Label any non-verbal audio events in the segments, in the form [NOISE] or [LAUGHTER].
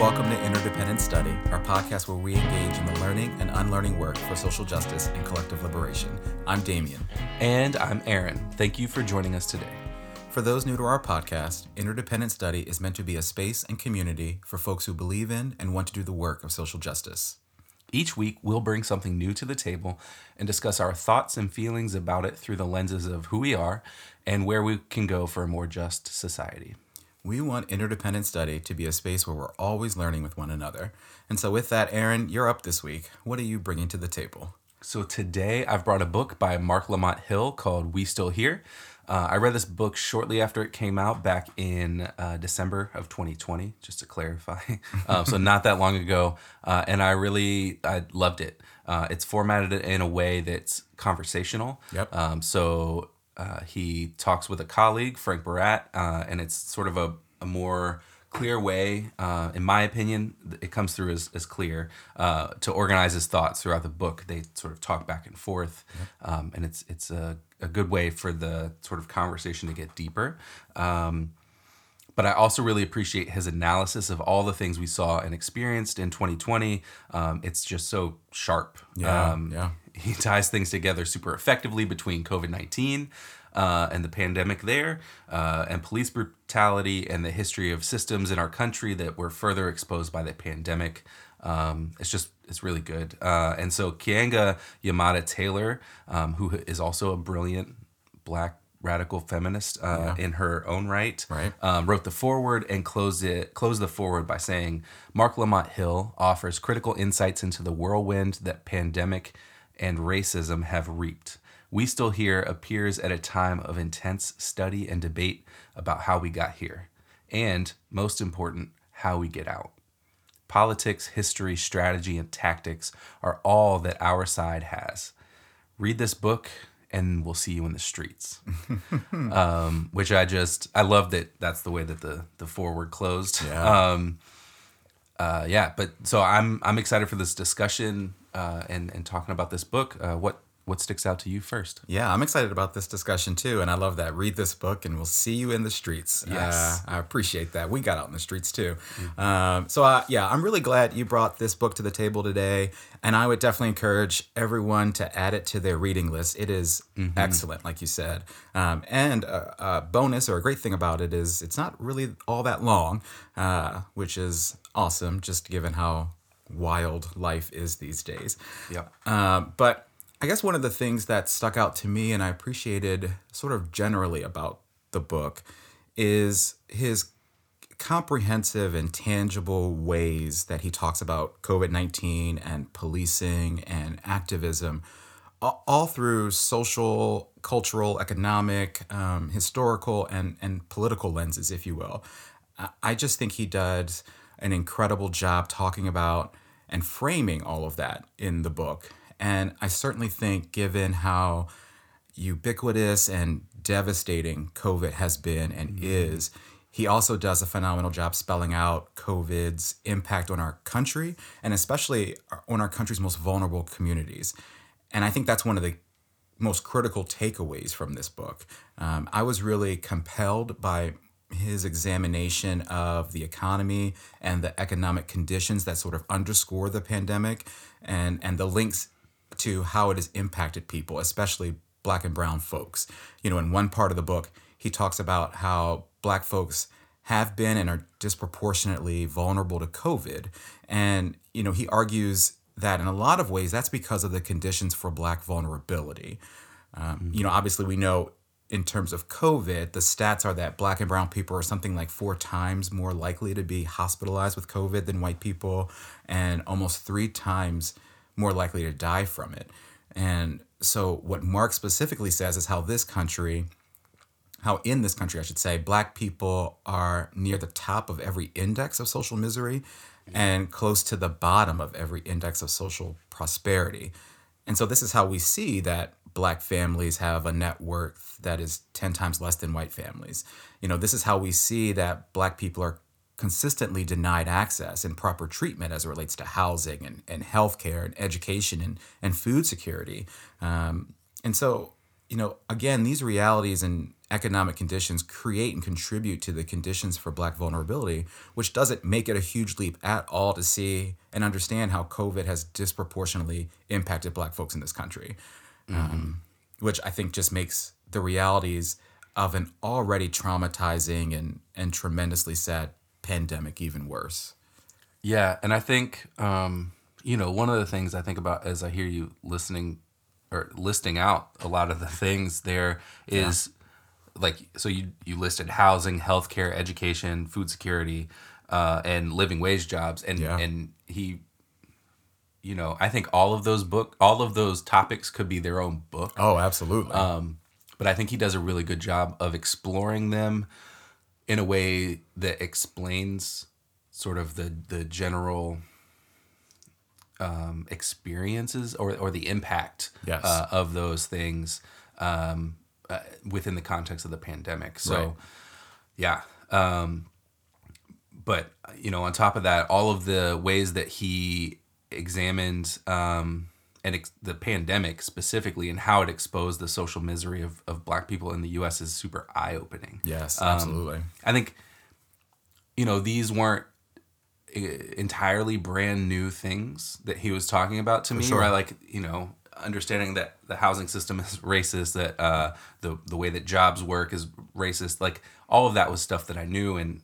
Welcome to Interdependent Study, our podcast where we engage in the learning and unlearning work for social justice and collective liberation. I'm Damien. And I'm Aaron. Thank you for joining us today. For those new to our podcast, Interdependent Study is meant to be a space and community for folks who believe in and want to do the work of social justice. Each week, we'll bring something new to the table and discuss our thoughts and feelings about it through the lenses of who we are and where we can go for a more just society. We want interdependent study to be a space where we're always learning with one another. And so, with that, Aaron, you're up this week. What are you bringing to the table? So, today I've brought a book by Marc Lamont Hill called We Still Here. Uh, I read this book shortly after it came out back in uh, December of 2020, just to clarify. [LAUGHS] um, so not that long ago, uh, and I really I loved it. Uh, it's formatted in a way that's conversational. Yep. Um, so uh, he talks with a colleague, Frank Barat, uh, and it's sort of a, a more clear way, uh, in my opinion, it comes through as, as clear uh, to organize his thoughts throughout the book. They sort of talk back and forth, um, and it's it's a, a good way for the sort of conversation to get deeper. Um, but I also really appreciate his analysis of all the things we saw and experienced in 2020. Um, it's just so sharp. Yeah, Um, yeah. He ties things together super effectively between COVID 19 uh, and the pandemic there, uh, and police brutality and the history of systems in our country that were further exposed by the pandemic. Um, it's just it's really good. Uh, and so Kianga Yamada Taylor, um, who is also a brilliant black radical feminist uh, in her own right, Right. um, wrote the foreword and closed it closed the foreword by saying Marc Lamont Hill offers critical insights into the whirlwind that pandemic and racism have reaped. We Still Here appears at a time of intense study and debate about how we got here, and most important, how we get out. Politics, history, strategy, and tactics are all that our side has. Read this book, and we'll see you in the streets. [LAUGHS] um, which I just I love that that's the way that the the forward closed. Yeah. Um, uh, yeah, but so I'm I'm excited for this discussion uh, and and talking about this book. Uh, what what sticks out to you first? Yeah, I'm excited about this discussion too, and I love that. Read this book, and we'll see you in the streets. Yes. uh, I appreciate that. We got out in the streets too. Um, so, uh, yeah, I'm really glad you brought this book to the table today, and I would definitely encourage everyone to add it to their reading list. It is excellent, like you said. Um, and a, a bonus or a great thing about it is it's not really all that long, uh, which is awesome, just given how wild life is these days. Yeah. Um, but I guess one of the things that stuck out to me and I appreciated sort of generally about the book is his comprehensive and tangible ways that he talks about COVID 19 and policing and activism, all through social, cultural, economic, um, historical, and, and political lenses, if you will. I just think he does an incredible job talking about and framing all of that in the book. And I certainly think, given how ubiquitous and devastating COVID has been and is, he also does a phenomenal job spelling out COVID's impact on our country and especially on our country's most vulnerable communities. And I think that's one of the most critical takeaways from this book. Um, I was really compelled by his examination of the economy and the economic conditions that sort of underscore the pandemic and, and the links to how it has impacted people, especially black and brown folks. You know, in one part of the book, he talks about how black folks have been and are disproportionately vulnerable to COVID. And, you know, he argues that in a lot of ways, that's because of the conditions for black vulnerability. Um, You know, obviously, we know in terms of COVID, the stats are that black and brown people are something like four times more likely to be hospitalized with COVID than white people, and almost three times more likely to die from it. And so, what Marc specifically says is how this country, how in this country, I should say, black people are near the top of every index of social misery and close to the bottom of every index of social prosperity. And so, this is how we see that black families have a net worth that is 10 times less than white families. You know, this is how we see that black people are consistently denied access and proper treatment as it relates to housing and, and healthcare and education and, and food security. Um, and so, you know, again, these realities and, economic conditions create and contribute to the conditions for black vulnerability, which doesn't make it a huge leap at all to see and understand how COVID has disproportionately impacted black folks in this country. Um, which I think just makes the realities of an already traumatizing and, and tremendously sad pandemic even worse. Yeah, and I think um, you know one of the things I think about as I hear you listening or listing out a lot of the things there is like so you you listed housing, healthcare, education, food security, uh, and living wage jobs, and Yeah. and he, you know, I think all of those book all of those topics could be their own book. Oh, absolutely. Um, but I think he does a really good job of exploring them in a way that explains sort of the the general um, experiences or or the impact Yes. uh, of those things um, uh, within the context of the pandemic. So, Right. yeah. Um, but you know, on top of that, all of the ways that he examined um, and ex- the pandemic specifically and how it exposed the social misery of, of Black people in the U.S. is super eye opening. yes, um, absolutely. I think, you know, these weren't entirely brand new things that he was talking about to me, sure. right? Like, you know, understanding that the housing system is [LAUGHS] racist, that uh, the the way that jobs work is racist, like all of that was stuff that I knew, and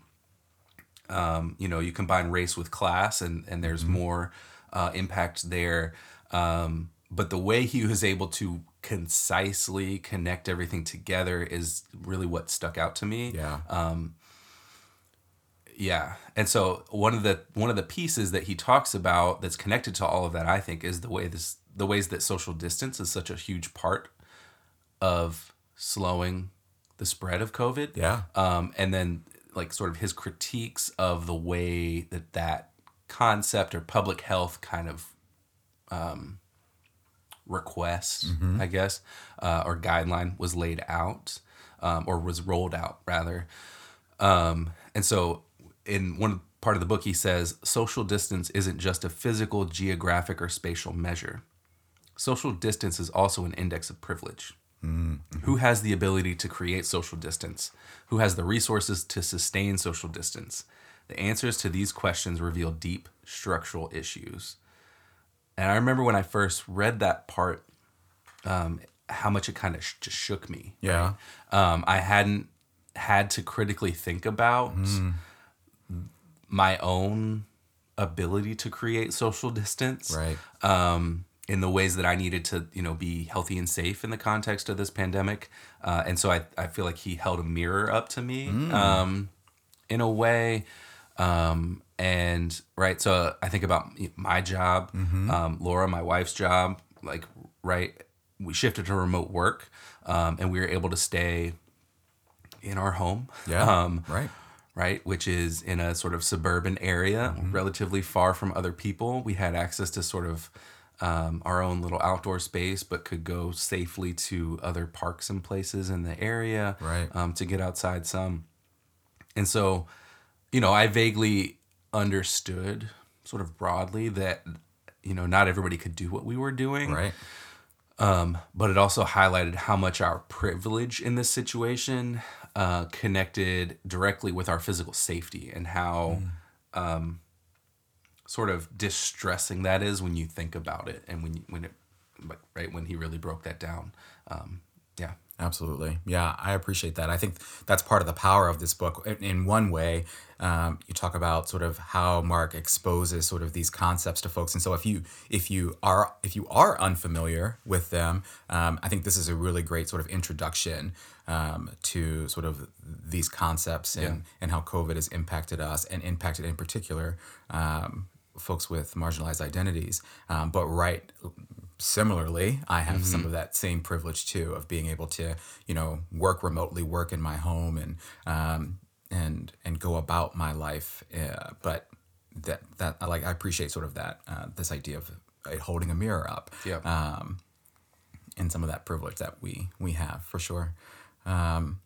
um, you know, you combine race with class, and and there's more uh, impact there. Um, but the way he was able to concisely connect everything together is really what stuck out to me yeah. yeah and so one of the one of the pieces that he talks about that's connected to all of that i think is the way this the ways that social distance is such a huge part of slowing the spread of covid yeah. um, and then like sort of his critiques of the way that that concept or public health kind of um, request, I guess, uh, or guideline was laid out um, or was rolled out rather. Um, and so, in one part of the book, he says social distance isn't just a physical, geographic, or spatial measure. Social distance is also an index of privilege. Who has the ability to create social distance? Who has the resources to sustain social distance? The answers to these questions reveal deep structural issues. And I remember when I first read that part, um, how much it kind of sh- just shook me. Yeah. Um, I hadn't had to critically think about my own ability to create social distance Right. um, in the ways that I needed to, you know, be healthy and safe in the context of this pandemic. Uh, and so I, I feel like he held a mirror up to me um, in a way. Um, and right, so I think about my job, um, Laura, my wife's job, like, right, we shifted to remote work um, and we were able to stay in our home. Yeah. Um, right. right? Which is in a sort of suburban area, relatively far from other people. We had access to sort of um, our own little outdoor space, but could go safely to other parks and places in the area Right. um, to get outside some. And so, you know, I vaguely understood sort of broadly that, you know, not everybody could do what we were doing. Right. but it also highlighted how much our privilege in this situation uh, connected directly with our physical safety and how um, sort of distressing that is when you think about it and when you, when it like right when he really broke that down. Um, yeah Absolutely. Yeah, I appreciate that. I think that's part of the power of this book. In, in one way, um, you talk about sort of how Marc exposes sort of these concepts to folks, and so if you if you are if you are unfamiliar with them, um, I think this is a really great sort of introduction um, to sort of these concepts and Yeah. and how COVID has impacted us and impacted in particular. Um, folks with marginalized identities um, but right similarly i have some of that same privilege too of being able to you know work remotely work in my home and um, and and go about my life uh, but that that I like i appreciate sort of that uh, this idea of uh, holding a mirror up um, and some of that privilege that we we have for sure. Um,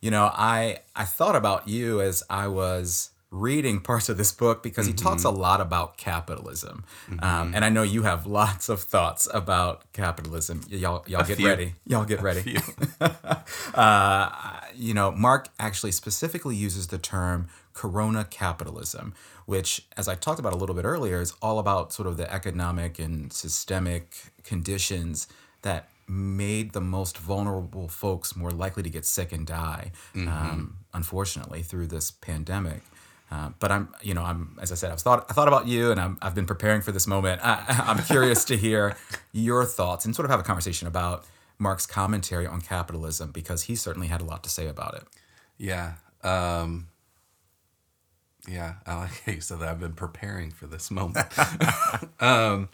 you know, I I thought about you as I was reading parts of this book because he talks a lot about capitalism, um, and I know you have lots of thoughts about capitalism. Y'all, y'all get few. ready. Y'all get ready. [LAUGHS] uh, you know, Marc actually specifically uses the term corona capitalism, which, as I talked about a little bit earlier, is all about sort of the economic and systemic conditions that made the most vulnerable folks more likely to get sick and die, um, unfortunately, through this pandemic. Uh, but I'm, you know, I'm, as I said, I've thought, I thought about you, and I'm, I've been preparing for this moment. I, [LAUGHS] I'm curious to hear your thoughts and sort of have a conversation about Marc's commentary on capitalism because he certainly had a lot to say about it. Yeah. Um, yeah, I like how you said that. I've been preparing for this moment. [LAUGHS] um,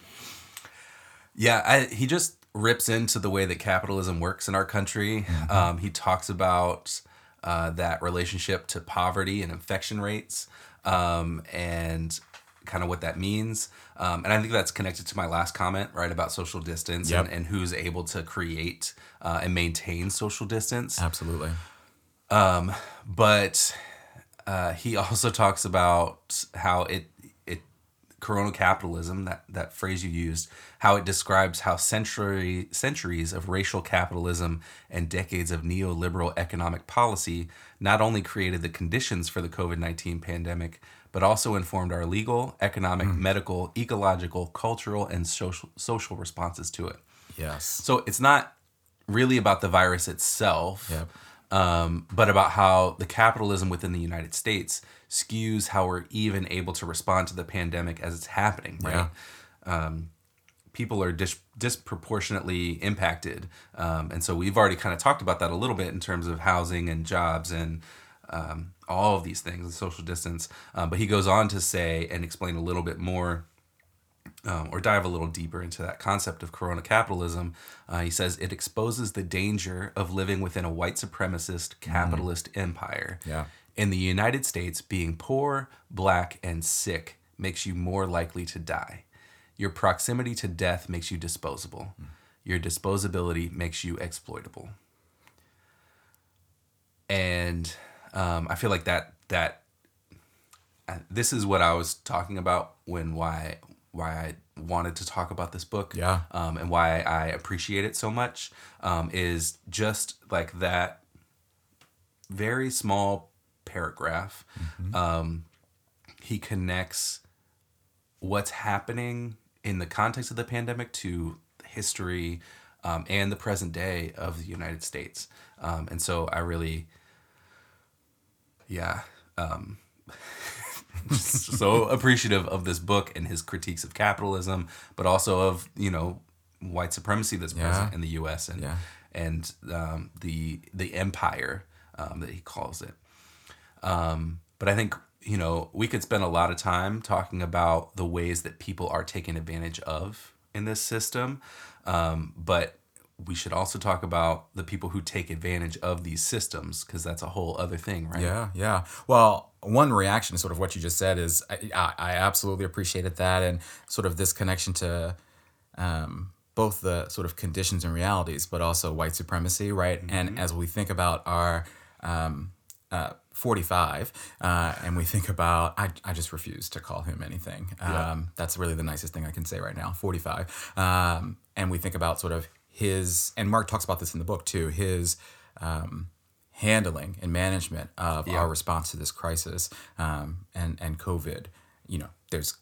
yeah, I, he just rips into the way that capitalism works in our country. Um, he talks about uh, that relationship to poverty and infection rates um, and kind of what that means. Um, and I think that's connected to my last comment, right, about social distance Yep. and, and who's able to create uh, and maintain social distance Absolutely. but uh, he [LAUGHS] also talks about how it corona capitalism that that phrase you used how it describes how century centuries of racial capitalism and decades of neoliberal economic policy not only created the conditions for the COVID-19 pandemic but also informed our legal, economic, mm. medical, ecological, cultural and social social responses to it. Yes. So it's not really about the virus itself, Yep. Um, but about how the capitalism within the United States skews how we're even able to respond to the pandemic as it's happening, right? Um, people are dis- disproportionately impacted. Um, and so we've already kind of talked about that a little bit in terms of housing and jobs and um, all of these things and social distance. Um, but he goes on to say and explain a little bit more um, or dive a little deeper into that concept of corona capitalism, uh, he says it exposes the danger of living within a white supremacist capitalist empire. Yeah. In the United States, being poor, black, and sick makes you more likely to die. Your proximity to death makes you disposable. Your disposability makes you exploitable. And um, I feel like that that uh, this is what I was talking about when why why I wanted to talk about this book. Yeah. Um, and why I appreciate it so much um, is just like that very small paragraph. Um, he connects what's happening in the context of the pandemic to history um, and the present day of the United States. Um, and so I really, yeah, um, [LAUGHS] [LAUGHS] so appreciative of this book and his critiques of capitalism, but also of you know white supremacy that's present in the U.S. and Yeah. and um, the the empire um, that he calls it. Um, but I think you know we could spend a lot of time talking about the ways that people are taken advantage of in this system, um, but we should also talk about the people who take advantage of these systems because that's a whole other thing, right? Yeah, yeah. Well, one reaction to sort of what you just said is I, I, absolutely appreciated that and sort of this connection to um, both the sort of conditions and realities, but also white supremacy, right? And as we think about our um, uh, 45, uh, and we think about, I, I just refuse to call him anything. Um, That's really the nicest thing I can say right now, 45. Um, and we think about sort of his, and Marc talks about this in the book too, his um, handling and management of our response to this crisis um, and, and COVID. You know, there's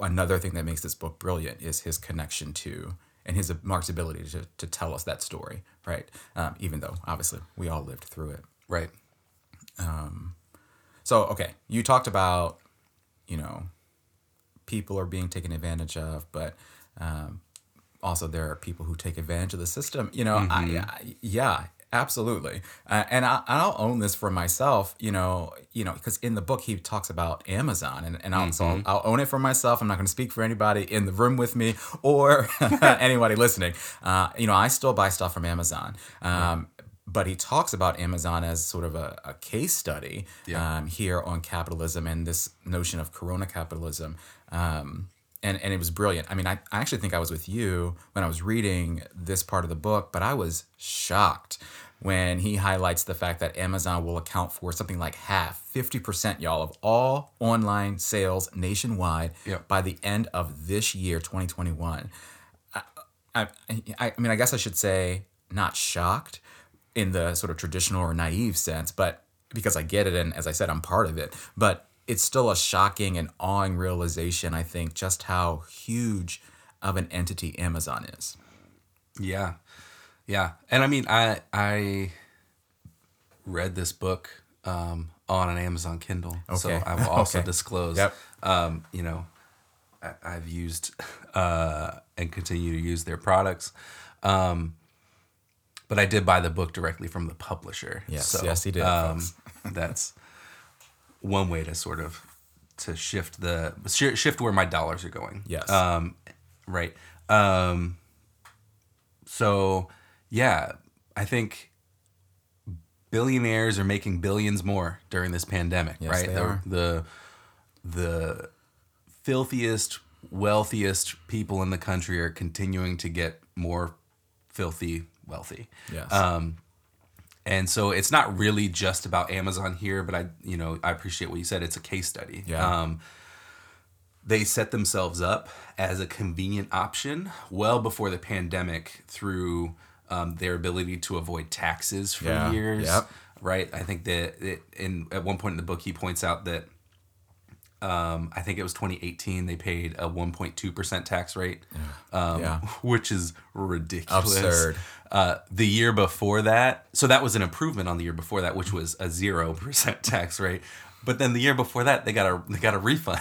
another thing that makes this book brilliant is his connection to and his Marc's ability to, to tell us that story, right? Um, even though obviously we all lived through it. Right. Um, So, okay, you talked about, you know, people are being taken advantage of, but um, also there are people who take advantage of the system. You know, I, I, yeah, absolutely. Uh, and I, I'll own this for myself. You know, you know, because in the book he talks about Amazon, and, and I'll, so I'll, I'll own it for myself. I'm not going to speak for anybody in the room with me or [LAUGHS] anybody listening. Uh, you know, I still buy stuff from Amazon. Um, But he talks about Amazon as sort of a, a case study Yeah. um, here on capitalism and this notion of corona capitalism. Um, and, and it was brilliant. I mean, I, I actually think I was with you when I was reading this part of the book, but I was shocked when he highlights the fact that Amazon will account for something like half, 50%, y'all, of all online sales nationwide Yep. by the end of this year, 2021. I, I, I mean, I guess I should say not shocked in the sort of traditional or naive sense, but because I get it, and as I said, I'm part of it. But it's still a shocking and awing realization, I think, just how huge of an entity Amazon is. Yeah. Yeah. And I mean I I read this book um, on an Amazon Kindle. So I will also [LAUGHS] Okay. disclose Yep. um, you know, I, I've used [LAUGHS] uh, and continue to use their products. Um, but I did buy the book directly from the publisher. Yes, yes, he did, folks. [LAUGHS] that's one way to sort of to shift the shi- shift where my dollars are going. Yes. Um, right. Um, so yeah, I think billionaires are making billions more during this pandemic, Yes, right? they the, are. the the filthiest, wealthiest people in the country are continuing to get more filthy wealthy. Yes. Um, and so it's not really just about Amazon here, but I, you know, I appreciate what you said. It's a case study. Yeah. Um, they set themselves up as a convenient option well before the pandemic through um, their ability to avoid taxes for Yeah. years. Yep. Right. I think that it, in at one point in the book he points out that um, I think it was 2018 they paid a 1.2% tax rate, um, Yeah. [LAUGHS] which is ridiculous. Absurd. Uh, the year before that, so that was an improvement on the year before that, which was a zero percent [LAUGHS] tax rate. But then the year before that, they got a they got a refund.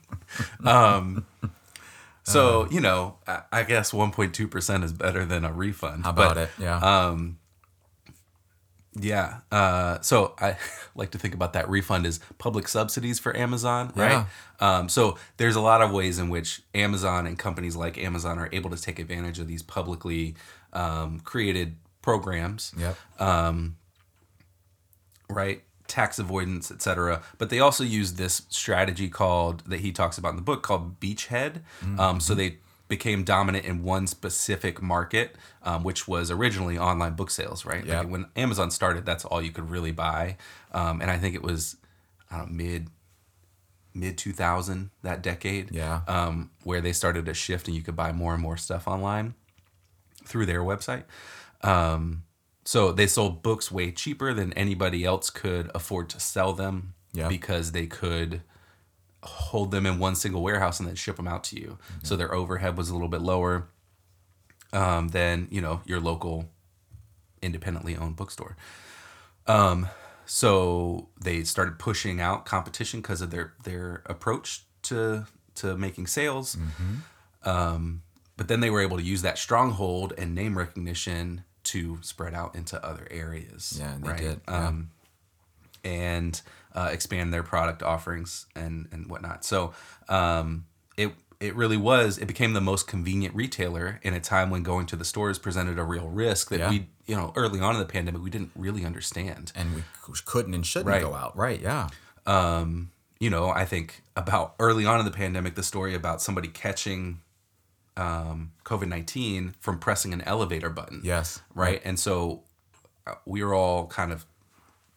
[LAUGHS] um, so you know, I, I guess one point two percent is better than a refund. How about But, it? Yeah. Um, yeah. Uh, so I [LAUGHS] like to think about that refund as public subsidies for Amazon, right? Um, so there's a lot of ways in which Amazon and companies like Amazon are able to take advantage of these publicly um, created programs, yep. right? Tax avoidance, etc. But they also use this strategy called that he talks about in the book called beachhead. Um, so they became dominant in one specific market, um, which was originally online book sales, right? Yep. Like when Amazon started, that's all you could really buy, um, and I think it was I don't know, mid mid 2000 that decade Yeah. um, where they started a shift and you could buy more and more stuff online through their website um, so they sold books way cheaper than anybody else could afford to sell them Yeah. because they could hold them in one single warehouse and then ship them out to you so their overhead was a little bit lower um, than you know your local independently owned bookstore um, so they started pushing out competition because of their their approach to to making sales. Um, but then they were able to use that stronghold and name recognition to spread out into other areas. Yeah, they right? did, yeah. Um, and uh, expand their product offerings and and whatnot. So um, it it really was. It became the most convenient retailer in a time when going to the stores presented a real risk that Yeah. we you know early on in the pandemic we didn't really understand. and we couldn't and shouldn't Right. go out. Right. Yeah. um, you know, I think about early on in the pandemic, the story about somebody catching um, COVID 19 from pressing an elevator button. Yes. Right. And so uh, we were all kind of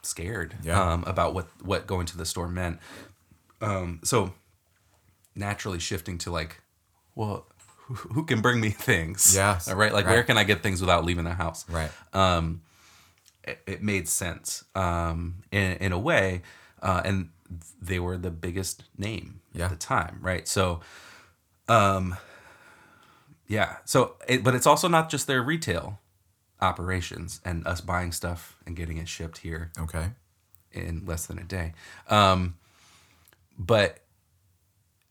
scared Yeah. um, about what, what going to the store meant. Um, so naturally shifting to like, well, who, who can bring me [LAUGHS] things? Yes. Right. Like, where can I get things without leaving the house? Right. um, it, it made sense um, in, in a way. Uh, and they were the biggest name Yeah. at the time, right? So, um, yeah. So, it, but it's also not just their retail operations and us buying stuff and getting it shipped here Okay. in less than a day. Um, but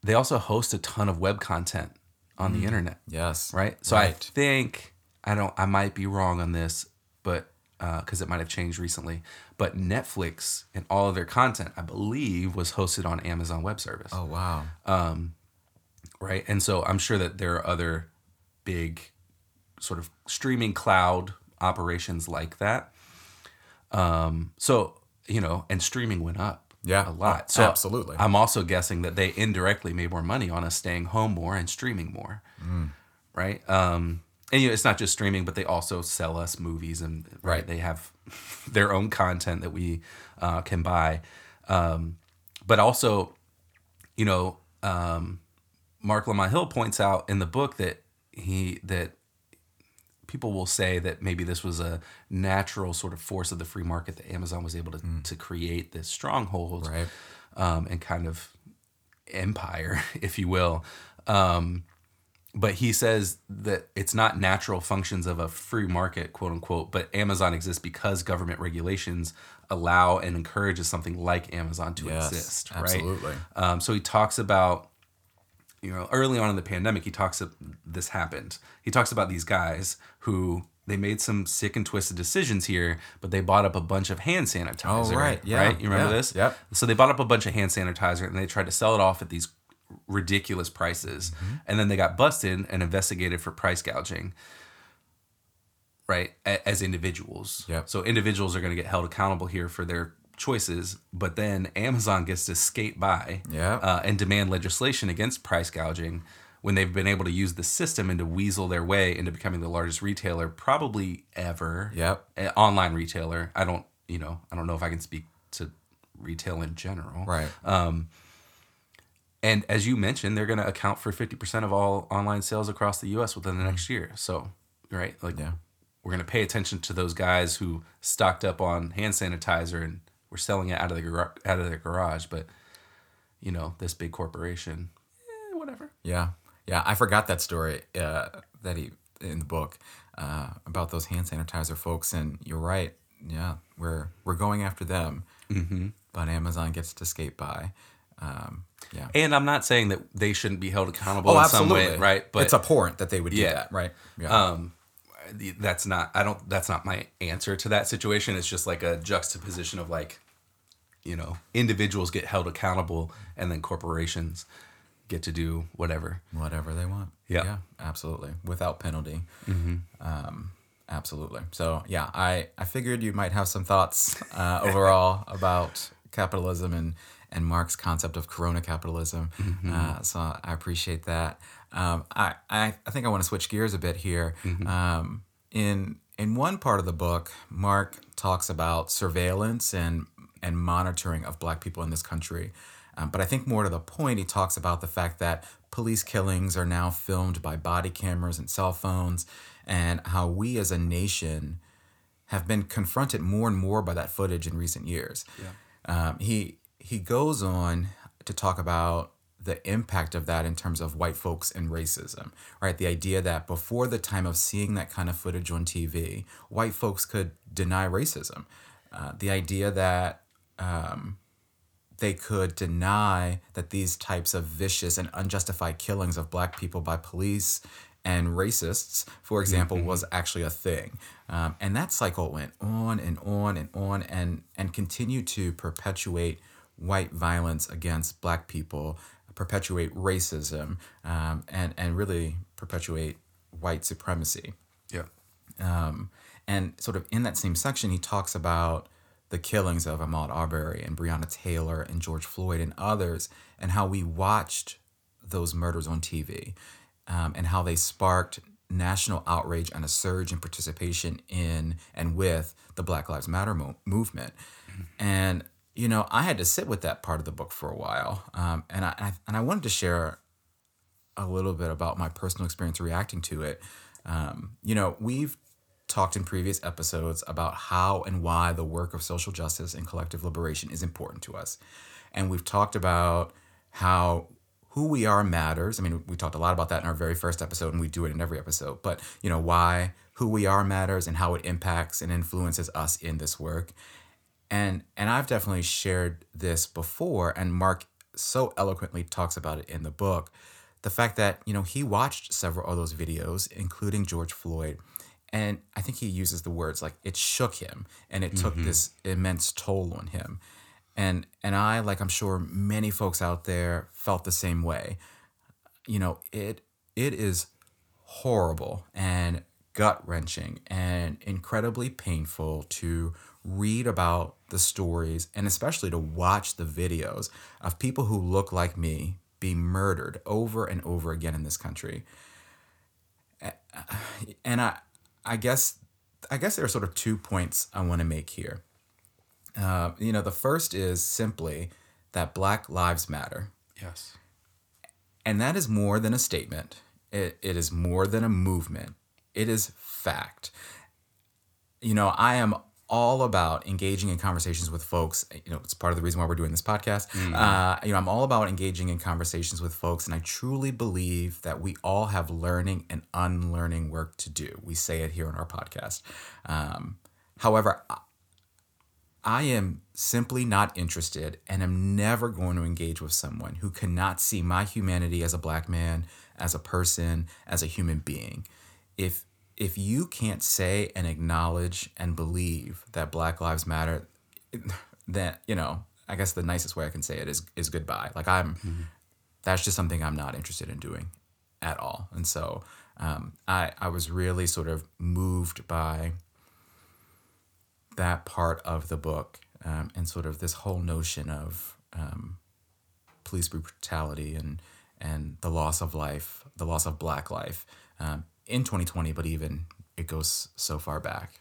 they also host a ton of web content on the internet Yes. right? So I think I don't. I might be wrong on this, but because it might have changed recently. But Netflix and all of their content, I believe, was hosted on Amazon Web Service, Oh wow. Um, right? And so I'm sure that there are other big sort of streaming cloud operations like that. Um, so you know, and streaming went up. Yeah. a lot. So absolutely. I'm also guessing that they indirectly made more money on us staying home more and streaming more. Mm. Right. Um, and you know, it's not just streaming, but they also sell us movies and right, Right. they have [LAUGHS] their own content that we uh, can buy. Um, but also, you know, um, Marc Lamont Hill points out in the book that he that people will say that maybe this was a natural sort of force of the free market that Amazon was able to to create this stronghold Right. um, and kind of empire, [LAUGHS] if you will. Um, but he says that it's not natural functions of a free market, quote unquote, but Amazon exists because government regulations allow and encourages something like Amazon to Yes, exist, right? absolutely. Um, so he talks about, you know, early on in the pandemic, he talks of this happened. He talks about these guys who they made some sick and twisted decisions here, but they bought up a bunch of hand sanitizer. Oh, right, yeah, Right? You remember yeah, this? yep. So they bought up a bunch of hand sanitizer and they tried to sell it off at these ridiculous prices. Mm-hmm. And then they got busted and investigated for price gouging. Right? As individuals. Yep. So individuals are going to get held accountable here for their choices, but then Amazon gets to skate by Yep. uh, and demand legislation against price gouging when they've been able to use the system and to weasel their way into becoming the largest retailer probably ever. Yep. Uh, online retailer. I don't, you know, I don't know if I can speak to retail in general. Right. Um, And as you mentioned, they're going to account for 50% of all online sales across the US within the next year. So, right? Like, Yeah. we're going to pay attention to those guys who stocked up on hand sanitizer and were selling it out of the gar- out of their garage, but you know, this big corporation, eh, whatever. Yeah, yeah. I forgot that story uh, that he in the book uh, about those hand sanitizer folks, and you're right. Yeah, we're we're going after them, mm-hmm. but Amazon gets to skate by. Um, yeah. And I'm not saying that they shouldn't be held accountable Oh, in some absolutely. way, right? But it's abhorrent that they would do Yeah. that, right? Yeah. um that's not i don't that's not my answer to that situation it's just like a juxtaposition of like you know individuals get held accountable and then corporations get to do whatever Whatever they want. Yeah. Yeah. Absolutely. Without penalty. Um, absolutely. So yeah, I I figured you might have some thoughts uh, overall [LAUGHS] about capitalism and and Marc's concept of Corona capitalism. Uh, so I appreciate that. Um, I, I I think I want to switch gears a bit here. Um, in in one part of the book, Marc talks about surveillance and and monitoring of Black people in this country. Um, but I think more to the point, he talks about the fact that police killings are now filmed by body cameras and cell phones, and how we as a nation have been confronted more and more by that footage in recent years. Um, he he goes on to talk about the impact of that in terms of white folks and racism, right? The idea that before the time of seeing that kind of footage on TV, white folks could deny racism. Uh, the idea that um, they could deny that these types of vicious and unjustified killings of black people by police and racists, for example, was actually a thing. Um, and that cycle went on and on and on and, and continued to perpetuate white violence against black people, perpetuate racism, um, and, and really perpetuate white supremacy. yeah Um, and sort of in that same section, he talks about the killings of Ahmaud Arbery and Breonna Taylor and George Floyd and others, and how we watched those murders on TV, um, and how they sparked national outrage and a surge in participation in and with the Black Lives Matter mo- movement. And you know, I had to sit with that part of the book for a while, um, and I, and I wanted to share a little bit about my personal experience reacting to it. Um, you know, we've talked in previous episodes about how and why the work of social justice and collective liberation is important to us. And we've talked about how who we are matters. I mean, we talked a lot about that in our very first episode, and we do it in every episode. But, you know, why who we are matters and how it impacts and influences us in this work. And and I've definitely shared this before, and Marc so eloquently talks about it in the book. The fact that, you know, he watched several of those videos, including George Floyd, and I think he uses the words like it shook him and it took mm-hmm. this immense toll on him. And and I, like I'm sure many folks out there felt the same way. You know, it it is horrible and gut wrenching and incredibly painful to read about the stories and especially to watch the videos of people who look like me be murdered over and over again in this country. and I, I guess, I guess there are sort of two points I want to make here. Uh, you know, the first is simply that Black Lives Matter, Yes. and that is more than a statement. It, it is more than a movement. It is fact. You know, I am all about engaging in conversations with folks. You know, it's part of the reason why we're doing this podcast. Uh, you know, I'm all about engaging in conversations with folks, and I truly believe that we all have learning and unlearning work to do. We say it here on our podcast. Um, however, I- I am simply not interested and am never going to engage with someone who cannot see my humanity as a black man, as a person, as a human being. If if you can't say and acknowledge and believe that Black Lives Matter, then you know, I guess the nicest way I can say it is is goodbye. Like I'm that's just something I'm not interested in doing at all. And so um, I I was really sort of moved by that part of the book um, and sort of this whole notion of um, police brutality and and the loss of life, the loss of Black life um, in 2020, but even it goes so far back.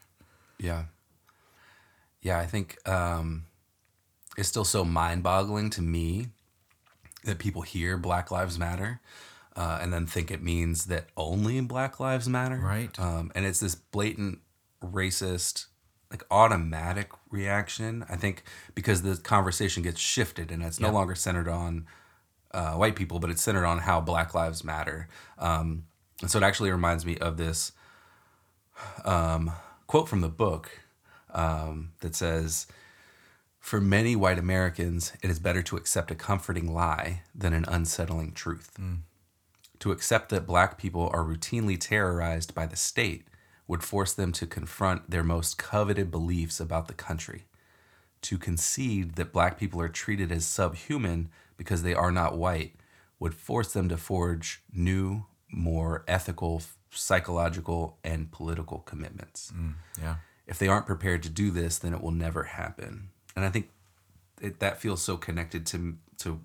Yeah. Yeah, I think um, it's still so mind boggling to me that people hear Black Lives Matter uh, and then think it means that only Black Lives Matter. Right. Um, and it's this blatant racist, like automatic reaction. I think because the conversation gets shifted and it's no longer centered on uh, white people, but it's centered on how Black Lives Matter. Um, and so it actually reminds me of this um, quote from the book um, that says, For many white Americans, it is better to accept a comforting lie than an unsettling truth. To accept that black people are routinely terrorized by the state would force them to confront their most coveted beliefs about the country. To concede that black people are treated as subhuman because they are not white would force them to forge new, more ethical, psychological, and political commitments. Yeah. If they aren't prepared to do this, then it will never happen. And I think it, that feels so connected to to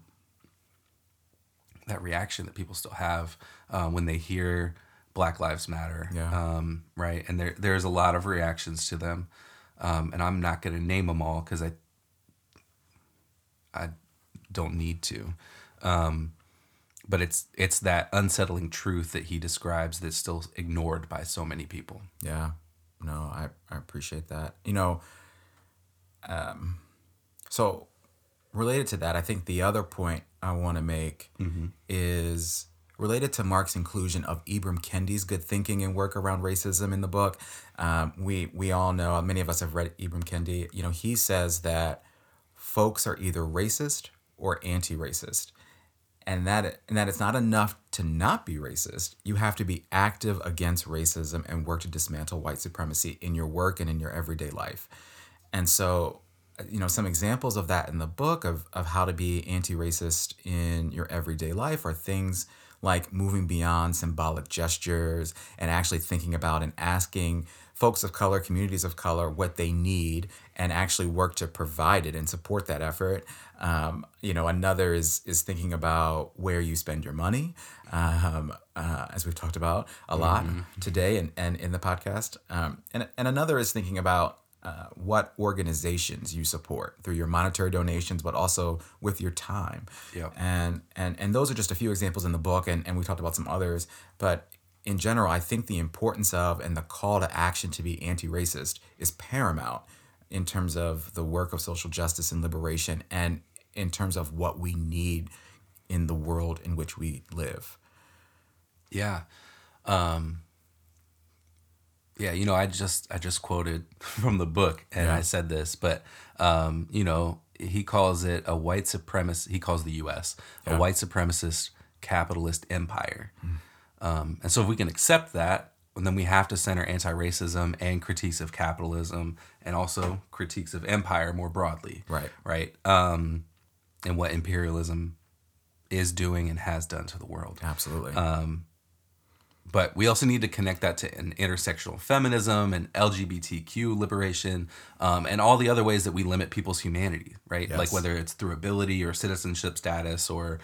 that reaction that people still have uh, when they hear Black Lives Matter. Yeah. Um, right. And there there's a lot of reactions to them, um, and I'm not going to name them all because I I don't need to. Um, but it's it's that unsettling truth that he describes that's still ignored by so many people. Yeah. No, I, I appreciate that. You know, um, so related to that, I think the other point I want to make is related to Marc's inclusion of Ibram Kendi's good thinking and work around racism in the book. Um, we we all know, many of us have read Ibram Kendi. You know, he says that folks are either racist or anti-racist and that and that it's not enough to not be racist. You have to be active against racism and work to dismantle white supremacy in your work and in your everyday life. And so, you know, some examples of that in the book of of how to be anti-racist in your everyday life are things like moving beyond symbolic gestures and actually thinking about and asking folks of color, communities of color, what they need, and actually work to provide it and support that effort. Um, you know, another is is thinking about where you spend your money, um, uh, as we've talked about a lot today and, and in the podcast. Um, and and another is thinking about uh, what organizations you support through your monetary donations, but also with your time. Yep. And and and those are just a few examples in the book, and, and we talked about some others. But in general, I think the importance of and the call to action to be anti-racist is paramount in terms of the work of social justice and liberation, and in terms of what we need in the world in which we live. Yeah. Um, yeah, you know, I just I just quoted [LAUGHS] from the book and I said this, but um, you know, he calls it a white supremacist he calls the US a white supremacist capitalist empire. Um, and so if we can accept that, then we have to center anti-racism and critiques of capitalism and also critiques of empire more broadly. Right. Right. Um, and what imperialism is doing and has done to the world Absolutely. But we also need to connect that to an intersectional feminism and LGBTQ liberation, um, and all the other ways that we limit people's humanity, right? Like whether it's through ability or citizenship status or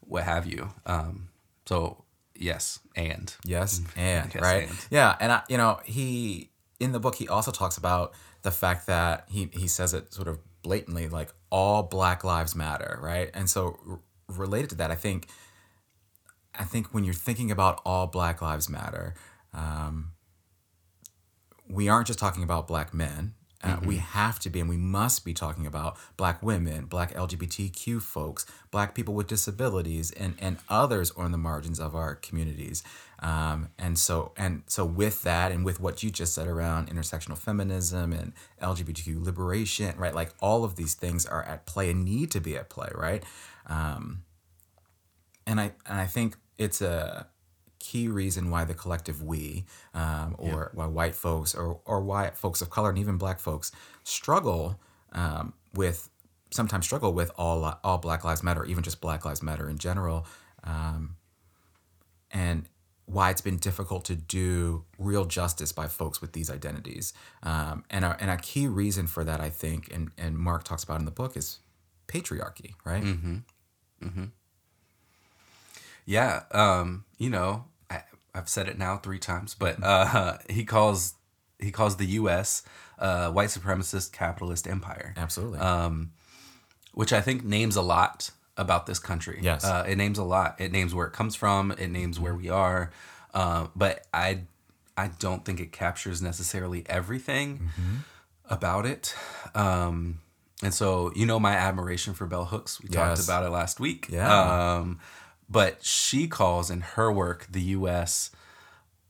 what have you. Um, so yes, and Yes, and Yes, right, and. yeah, and I, you know, he in the book he also talks about the fact that he he says it sort of blatantly, like all Black lives matter, right? And so r- related to that, I think, I think when you're thinking about all Black lives matter, um, we aren't just talking about Black men. Uh, We have to be, and we must be talking about Black women, Black LGBTQ folks, Black people with disabilities, and and others on the margins of our communities. Um, and so, and so, with that, and with what you just said around intersectional feminism and LGBTQ liberation, right? Like all of these things are at play and need to be at play, right? Um, and I and I think it's a key reason why the collective we, um, or why white folks, or or why folks of color and even Black folks struggle um, with sometimes struggle with all all Black Lives Matter, or even just Black Lives Matter in general, um, and why it's been difficult to do real justice by folks with these identities. Um, and a, and a key reason for that, I think, and and Marc talks about in the book is patriarchy, right? Yeah, um, you know, I, I've said it now three times, but uh, [LAUGHS] he calls he calls the U.S. Uh, white supremacist capitalist empire, Absolutely. Um, which I think names a lot about this country. Yes. uh, it names a lot. It names where it comes from. It names where we are, uh, but I I don't think it captures necessarily everything about it. Um, and so, you know, my admiration for Bell Hooks. We talked about it last week. Yeah. Um, but she calls in her work the U.S.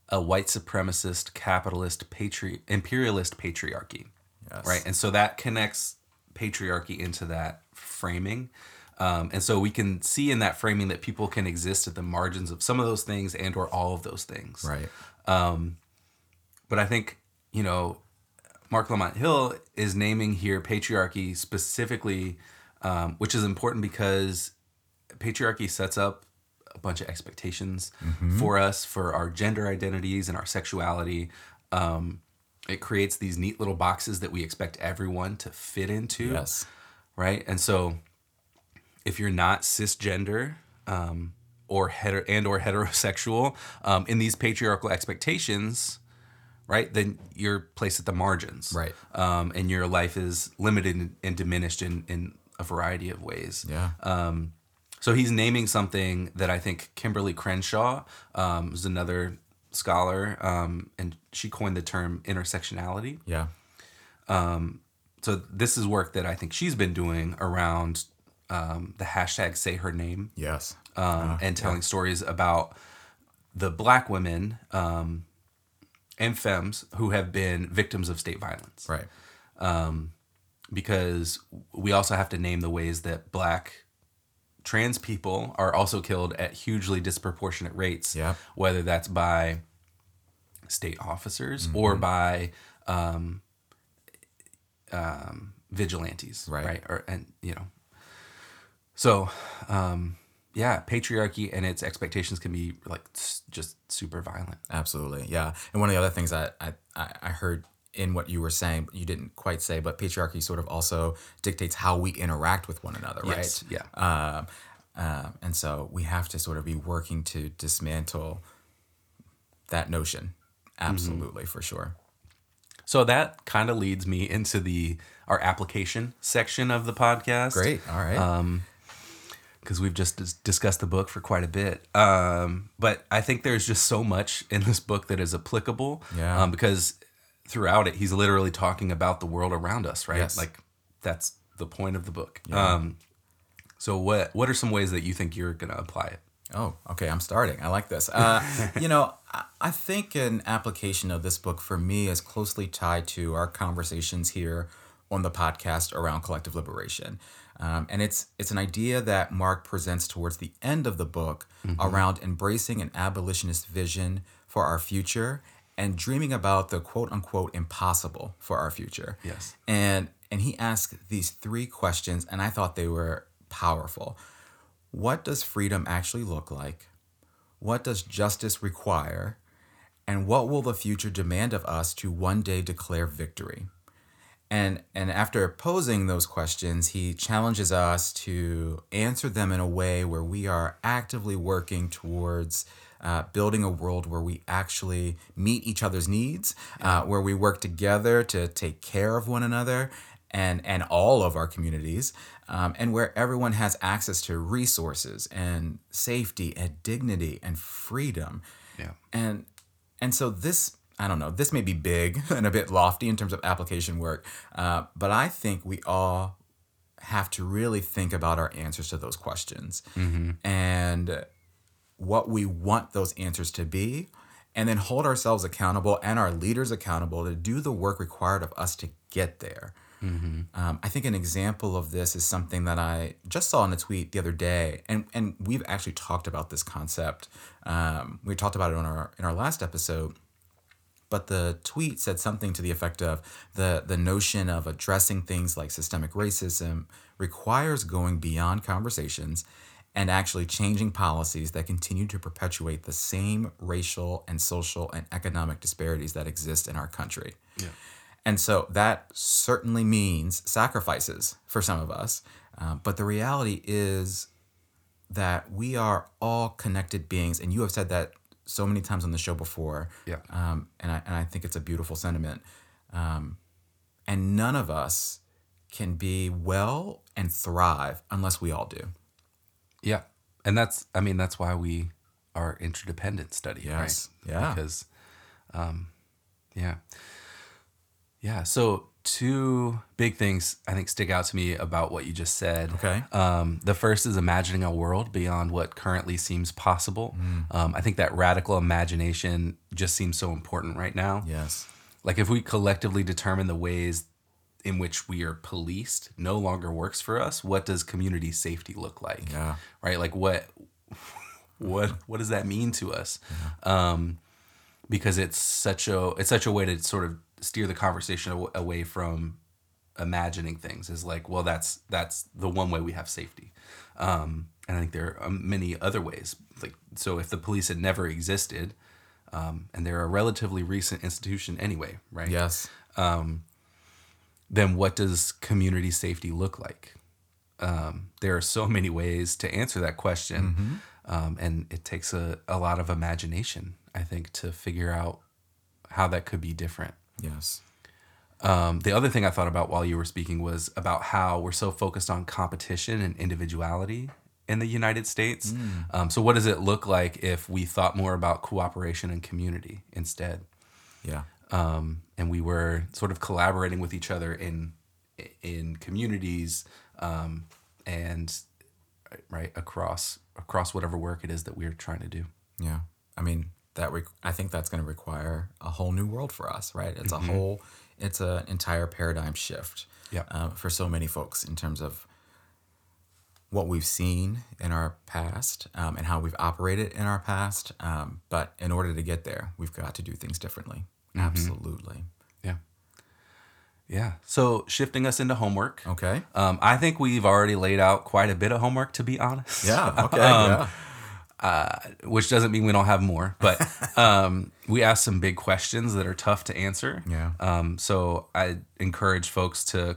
a white supremacist, capitalist, patri- imperialist patriarchy. Yes. Right. And so that connects patriarchy into that framing. Um, and so we can see in that framing that people can exist at the margins of some of those things and or all of those things. right. But I think, you know, Marc Lamont Hill is naming here patriarchy specifically, um, which is important because patriarchy sets up a bunch of expectations for us, for our gender identities and our sexuality. Um, it creates these neat little boxes that we expect everyone to fit into. Yes. Right. And so if you're not cisgender, um, or hetero and or heterosexual um, in these patriarchal expectations, right? Then you're placed at the margins, Right. Um, and your life is limited and- diminished in in a variety of ways. Yeah. So he's naming something that I think Kimberlé Crenshaw um, is another scholar, um, and she coined the term intersectionality. yeah. So this is work that I think she's been doing around um, the hashtag Say Her Name. Yes. um, and telling stories about the black women um, and femmes who have been victims of state violence. Right. Because we also have to name the ways that black trans people are also killed at hugely disproportionate rates. Yeah. Whether that's by state officers or by um, um, vigilantes. Right. Right. Or, and, you know, so, um, yeah, patriarchy and its expectations can be like just super violent. Absolutely. Yeah. And one of the other things that I, I, I heard in what you were saying, you didn't quite say, but patriarchy sort of also dictates how we interact with one another, right? Yeah. Um, um, and so we have to sort of be working to dismantle that notion. Mm-hmm. Absolutely, for sure. So that kind of leads me into the our application section of the podcast. Great. All right. Um, because we've just dis- discussed the book for quite a bit. Um, but I think there's just so much in this book that is applicable. Yeah. Um, because throughout it, he's literally talking about the world around us, right? Yes. Like that's the point of the book. Um, so what what are some ways that you think you're gonna apply it? Oh, okay. I'm starting. I like this. Uh, you know, I, I think an application of this book for me is closely tied to our conversations here on the podcast around collective liberation. Um, and it's it's an idea that Marc presents towards the end of the book around embracing an abolitionist vision for our future and dreaming about the quote unquote impossible for our future. Yes. And and he asked these three questions, and I thought they were powerful. What does freedom actually look like? What does justice require? And what will the future demand of us to one day declare victory? And, and after posing those questions, he challenges us to answer them in a way where we are actively working towards uh, building a world where we actually meet each other's needs, uh, where we work together to take care of one another and and all of our communities, um, and where everyone has access to resources and safety and dignity and freedom. Yeah. And and so this I don't know this may be big [LAUGHS] and a bit lofty in terms of application work, uh, but I think we all have to really think about our answers to those questions and what we want those answers to be and then hold ourselves accountable and our leaders accountable to do the work required of us to get there um, I think an example of this is something that I just saw in a tweet the other day, and and we've actually talked about this concept. Um, we talked about it on our in our last episode, but the tweet said something to the effect of the the notion of addressing things like systemic racism requires going beyond conversations and actually changing policies that continue to perpetuate the same racial and social and economic disparities that exist in our country. Yeah. And so that certainly means sacrifices for some of us. Um, but the reality is that we are all connected beings. And you have said that so many times on the show before. Yeah. Um, and, I, and I think it's a beautiful sentiment. Um, and none of us can be well and thrive unless we all do. Yeah. And that's, I mean, that's why we are interdependent study, Yes. right? Yeah. Because, um, yeah. Yeah. So, two big things I think stick out to me about what you just said. Okay. Um, the first is imagining a world beyond what currently seems possible. Mm. Um, I think that radical imagination just seems so important right now. Yes. Like, if we collectively determine the ways in which we are policed no longer works for us, what does community safety look like? Yeah. right? Like what [LAUGHS] what what does that mean to us? Um, because it's such a it's such a way to sort of steer the conversation away from imagining things is like well that's that's the one way we have safety um, and i think there are um, many other ways like so if the police had never existed um, and they're a relatively recent institution anyway right Yes. Then what does community safety look like? Um, there are so [LAUGHS] many ways to answer that question, um, and it takes a, a lot of imagination, I think, to figure out how that could be different. Yes. Um, the other thing I thought about while you were speaking was about how we're so focused on competition and individuality in the United States. Um, so, what does it look like if we thought more about cooperation and community instead? Yeah. um, and we were sort of collaborating with each other in in communities um, and right across across whatever work it is that we're trying to do. Yeah. I mean, that re- I think that's going to require a whole new world for us, right? It's a whole, it's an entire paradigm shift Yeah. uh, for so many folks in terms of what we've seen in our past um, and how we've operated in our past. Um, but in order to get there, we've got to do things differently. Absolutely. Yeah. Yeah. So shifting us into homework. Okay. Um, I think we've already laid out quite a bit of homework, to be honest. Yeah. [LAUGHS] Okay. Um, yeah. which doesn't mean we don't have more, but [LAUGHS] um, we asked some big questions that are tough to answer. Yeah. Um, so I encourage folks to,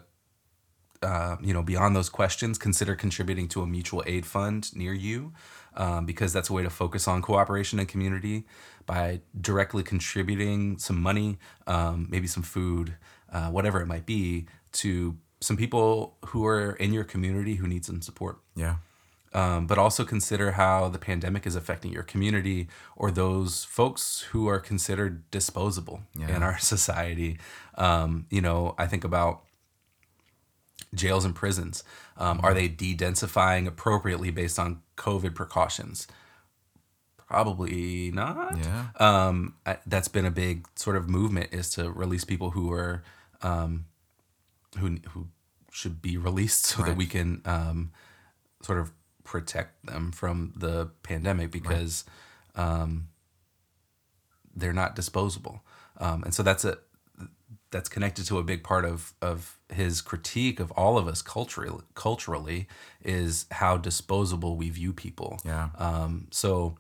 uh, you know, beyond those questions, consider contributing to a mutual aid fund near you, um, because that's a way to focus on cooperation and community by directly contributing some money, um, maybe some food, uh, whatever it might be, to some people who are in your community who need some support Yeah. um, but also consider how the pandemic is affecting your community or those folks who are considered disposable Yeah. in our [LAUGHS] society. Um, you know, I think about jails and prisons. Um, Are they de densifying appropriately based on COVID precautions? Probably not Yeah. um, I, that's been a big sort of movement is to release people who are um, who who should be released so that we can um, sort of protect them from the pandemic because um, they're not disposable, um, and so that's a that's connected to a big part of of his critique of all of us culturally culturally is how disposable we view people. Yeah. Um, so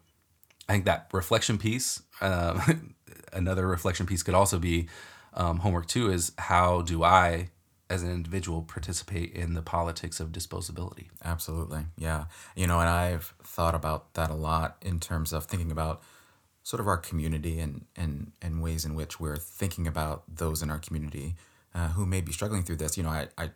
I think that reflection piece, uh, [LAUGHS] another reflection piece could also be um, homework two is how do I as an individual participate in the politics of disposability. Absolutely. Yeah. You know, and I've thought about that a lot in terms of thinking about sort of our community and, and, and ways in which we're thinking about those in our community uh, who may be struggling through this. You know, I, I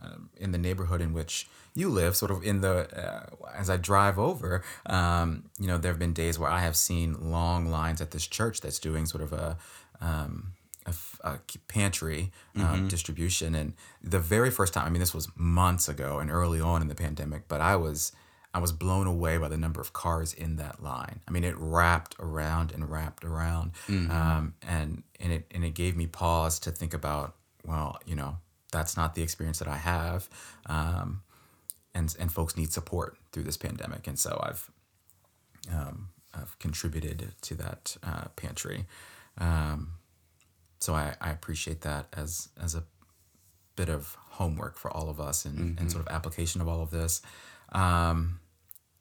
um, in the neighborhood in which you live, sort of in the, uh, as I drive over, um, you know, there have been days where I have seen long lines at this church that's doing sort of a, um, a, a pantry um, distribution. And the very first time, I mean, this was months ago and early on in the pandemic, but I was I was blown away by the number of cars in that line. I mean, it wrapped around and wrapped around, um, and and it and it gave me pause to think about. Well, you know, that's not the experience that I have, um, and and folks need support through this pandemic, and so I've um, I've contributed to that uh, pantry. Um, so I, I appreciate that as as a bit of homework for all of us and, and sort of application of all of this. Um,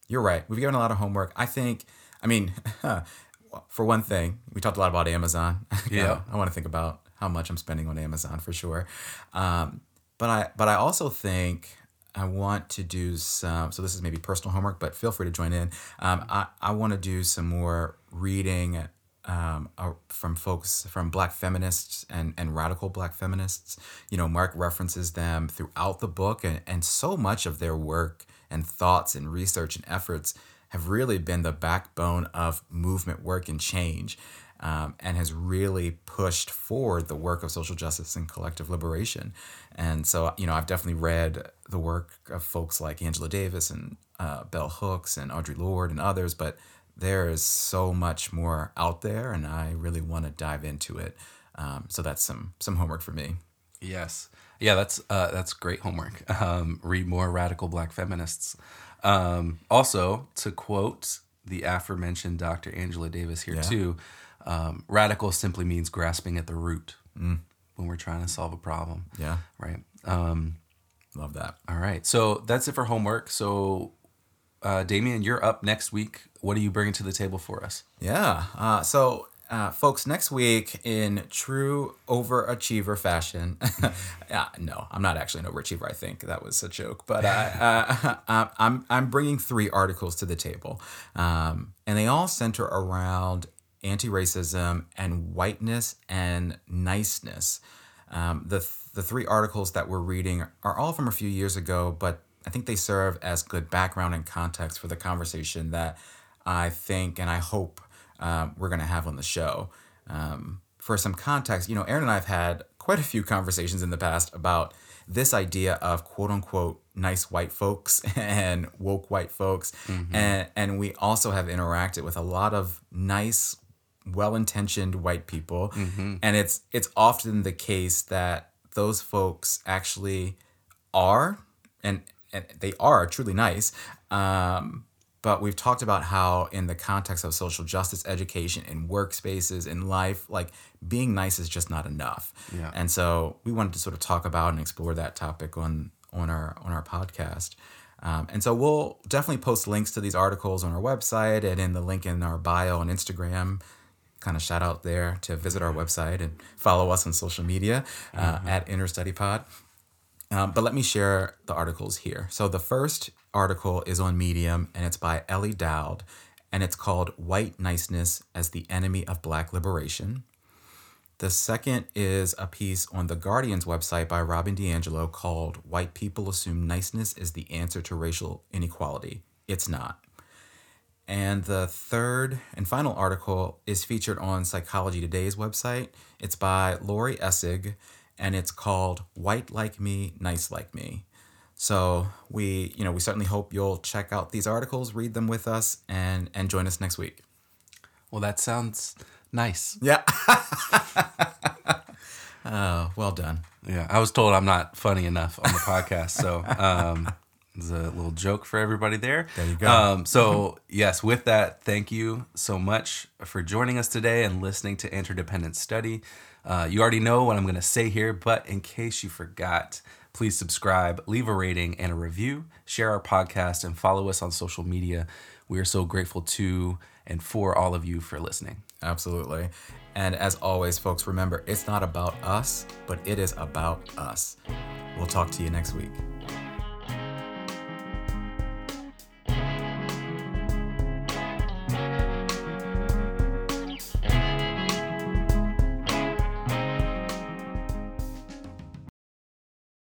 you're right. We've given a lot of homework. I think, I mean, [LAUGHS] for one thing, we talked a lot about Amazon. [LAUGHS] Yeah. I want to think about how much I'm spending on Amazon for sure. Um, but I, but I also think I want to do some, so this is maybe personal homework, but feel free to join in. Um, I, I want to do some more reading um, from folks from black feminists and, and radical black feminists. You know, Marc references them throughout the book, and, and so much of their work and thoughts and research and efforts have really been the backbone of movement work and change. Um, and has really pushed forward the work of social justice and collective liberation. And so, you know, I've definitely read the work of folks like Angela Davis and uh, Bell Hooks and Audre Lorde and others, but there is so much more out there, and I really want to dive into it. Um, so that's some some homework for me. Yes. Yeah, that's uh, that's great homework. [LAUGHS] Um, read more radical black feminists. Um, also, to quote the aforementioned Dr. Angela Davis here Yeah. too, um, radical simply means grasping at the root when we're trying to solve a problem. Yeah, Right. Um, love that. all right. So that's it for homework. So, uh, Damien, you're up next week. What are you bringing to the table for us? Yeah. Uh, so, uh, folks, next week in true overachiever fashion, [LAUGHS] yeah, no, I'm not actually an overachiever. I think that was a joke, but I, [LAUGHS] uh, [LAUGHS] I'm I'm bringing three articles to the table, um, and they all center around anti-racism and whiteness and niceness. Um, the the three articles that we're reading are all from a few years ago, but I think they serve as good background and context for the conversation that I think and I hope um, we're going to have on the show. Um, for some context, you know, Aaron and I have had quite a few conversations in the past about this idea of quote unquote nice white folks [LAUGHS] and woke white folks. And, and we also have interacted with a lot of nice, well intentioned white people. And it's, it's often the case that those folks actually are, and, and they are truly nice. Um, but we've talked about how, in the context of social justice education in workspaces, in life, like being nice is just not enough. Yeah. And so we wanted to sort of talk about and explore that topic on on our on our podcast. Um, and so we'll definitely post links to these articles on our website and in the link in our bio on Instagram. Kind of shout out there to visit our website and follow us on social media uh, at InnerStudyPod. Um, but let me share the articles here. So the first article is on Medium and it's by Ellie Dowd and it's called White Niceness as the Enemy of Black Liberation. The second is a piece on the Guardian's website by Robin DiAngelo called White People Assume Niceness is the Answer to Racial Inequality. It's not. And the third and final article is featured on Psychology Today's website. It's by Laurie Essig and it's called White Like Me, Nice Like Me. So we, you know, we certainly hope you'll check out these articles, read them with us, and and join us next week. Well, that sounds nice. Yeah. oh, [LAUGHS] well done. Yeah, I was told I'm not funny enough on the podcast, so um, it's a little joke for everybody there. There you go. Um, so [LAUGHS] yes, with that, thank you so much for joining us today and listening to Interdependent Study. Uh, you already know what I'm going to say here, but in case you forgot, please subscribe, leave a rating and a review, share our podcast, and follow us on social media. We are so grateful to and for all of you for listening. Absolutely. And as always, folks, remember it's not about us, but it is about us. We'll talk to you next week.